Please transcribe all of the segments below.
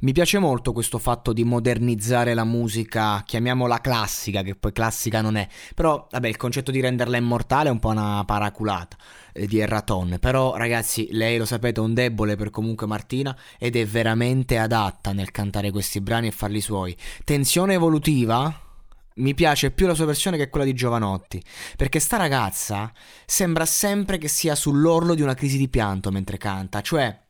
Mi piace molto questo fatto di modernizzare la musica, chiamiamola classica, che poi classica non è. Però, vabbè, il concetto di renderla immortale è un po' una paraculata eh, di Erraton. Però, ragazzi, lei lo sapete, è un debole per comunque Martina ed è veramente adatta nel cantare questi brani e farli suoi. Tensione evolutiva, mi piace più la sua versione che quella di Giovanotti, perché sta ragazza sembra sempre che sia sull'orlo di una crisi di pianto mentre canta, cioè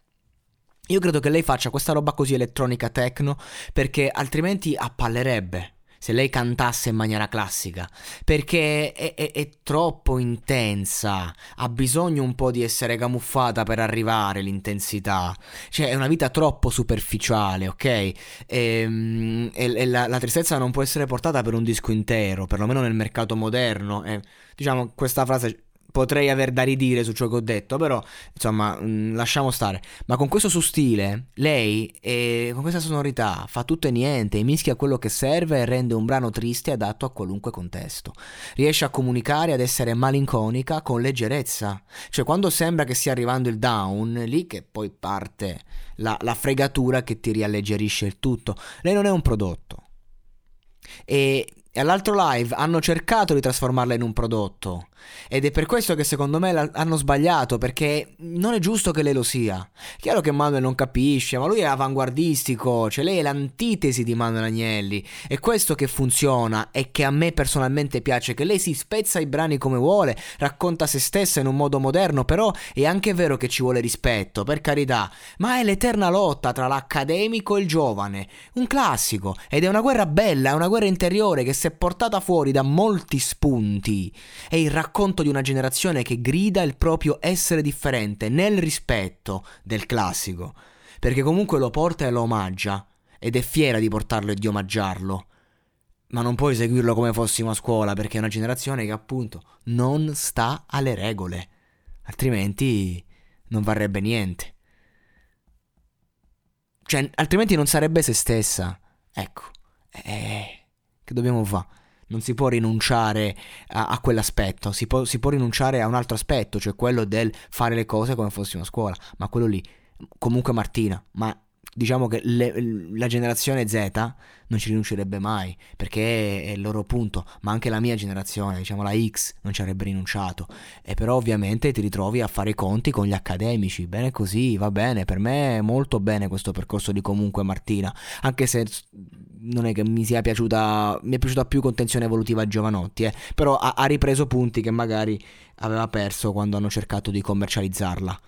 io credo che lei faccia questa roba così elettronica techno perché altrimenti appallerebbe se lei cantasse in maniera classica. Perché è, è, è, troppo intensa ha bisogno un po' di essere camuffata per arrivare l'intensità. Cioè è una vita troppo superficiale ok? E, ehm, e, e la, la, tristezza non può essere portata per un disco intero perlomeno nel mercato moderno. E, diciamo questa frase potrei aver da ridire su ciò che ho detto, però insomma, mh, mm, lasciamo stare. Ma con questo suo stile, lei, eh, con questa sonorità, fa tutto e niente, mischia quello che serve e rende un brano triste adatto a qualunque contesto. Riesce a comunicare, ad essere malinconica con leggerezza. Cioè, quando sembra che stia arrivando il down, lì che poi parte la, la fregatura che ti rialleggerisce il tutto. Lei non è un prodotto. E e all'altro live hanno cercato di trasformarla in un prodotto. Ed è per questo che secondo me hanno sbagliato, perché non è giusto che lei lo sia. Chiaro che Manuel non capisce, ma lui è avanguardistico, cioè lei è l'antitesi di Manuel Agnelli. È questo che funziona e che a me personalmente piace, che lei si spezza i brani come vuole, racconta se stessa in un modo moderno, però è anche vero che ci vuole rispetto, per carità, ma è l'eterna lotta tra l'accademico e il giovane, un classico, ed è una guerra bella, è una guerra interiore che se portata fuori da molti spunti è il racconto di una generazione che grida il proprio essere differente nel rispetto del classico, perché comunque lo porta e lo omaggia ed è fiera di portarlo e di omaggiarlo. Ma non puoi seguirlo come fossimo a scuola perché è una generazione che appunto non sta alle regole, altrimenti non varrebbe niente. Cioè, altrimenti non sarebbe se stessa. Ecco. Eh che dobbiamo fare? Non si può rinunciare a, a quell'aspetto, si può, si può, rinunciare a un altro aspetto, cioè quello del fare le cose come fossimo a scuola, ma quello lì, comunque Martina, ma diciamo che le, la generazione Z non ci rinuncerebbe mai perché è il loro punto, ma anche la mia generazione, diciamo la X, non ci avrebbe rinunciato. E però ovviamente ti ritrovi a fare i conti con gli accademici, bene così, va bene, per me è molto bene questo percorso di comunque Martina, anche se non è che mi sia piaciuta, mi è piaciuta più contenzione evolutiva Giovanotti, eh, però ha, ha ripreso punti che magari aveva perso quando hanno cercato di commercializzarla.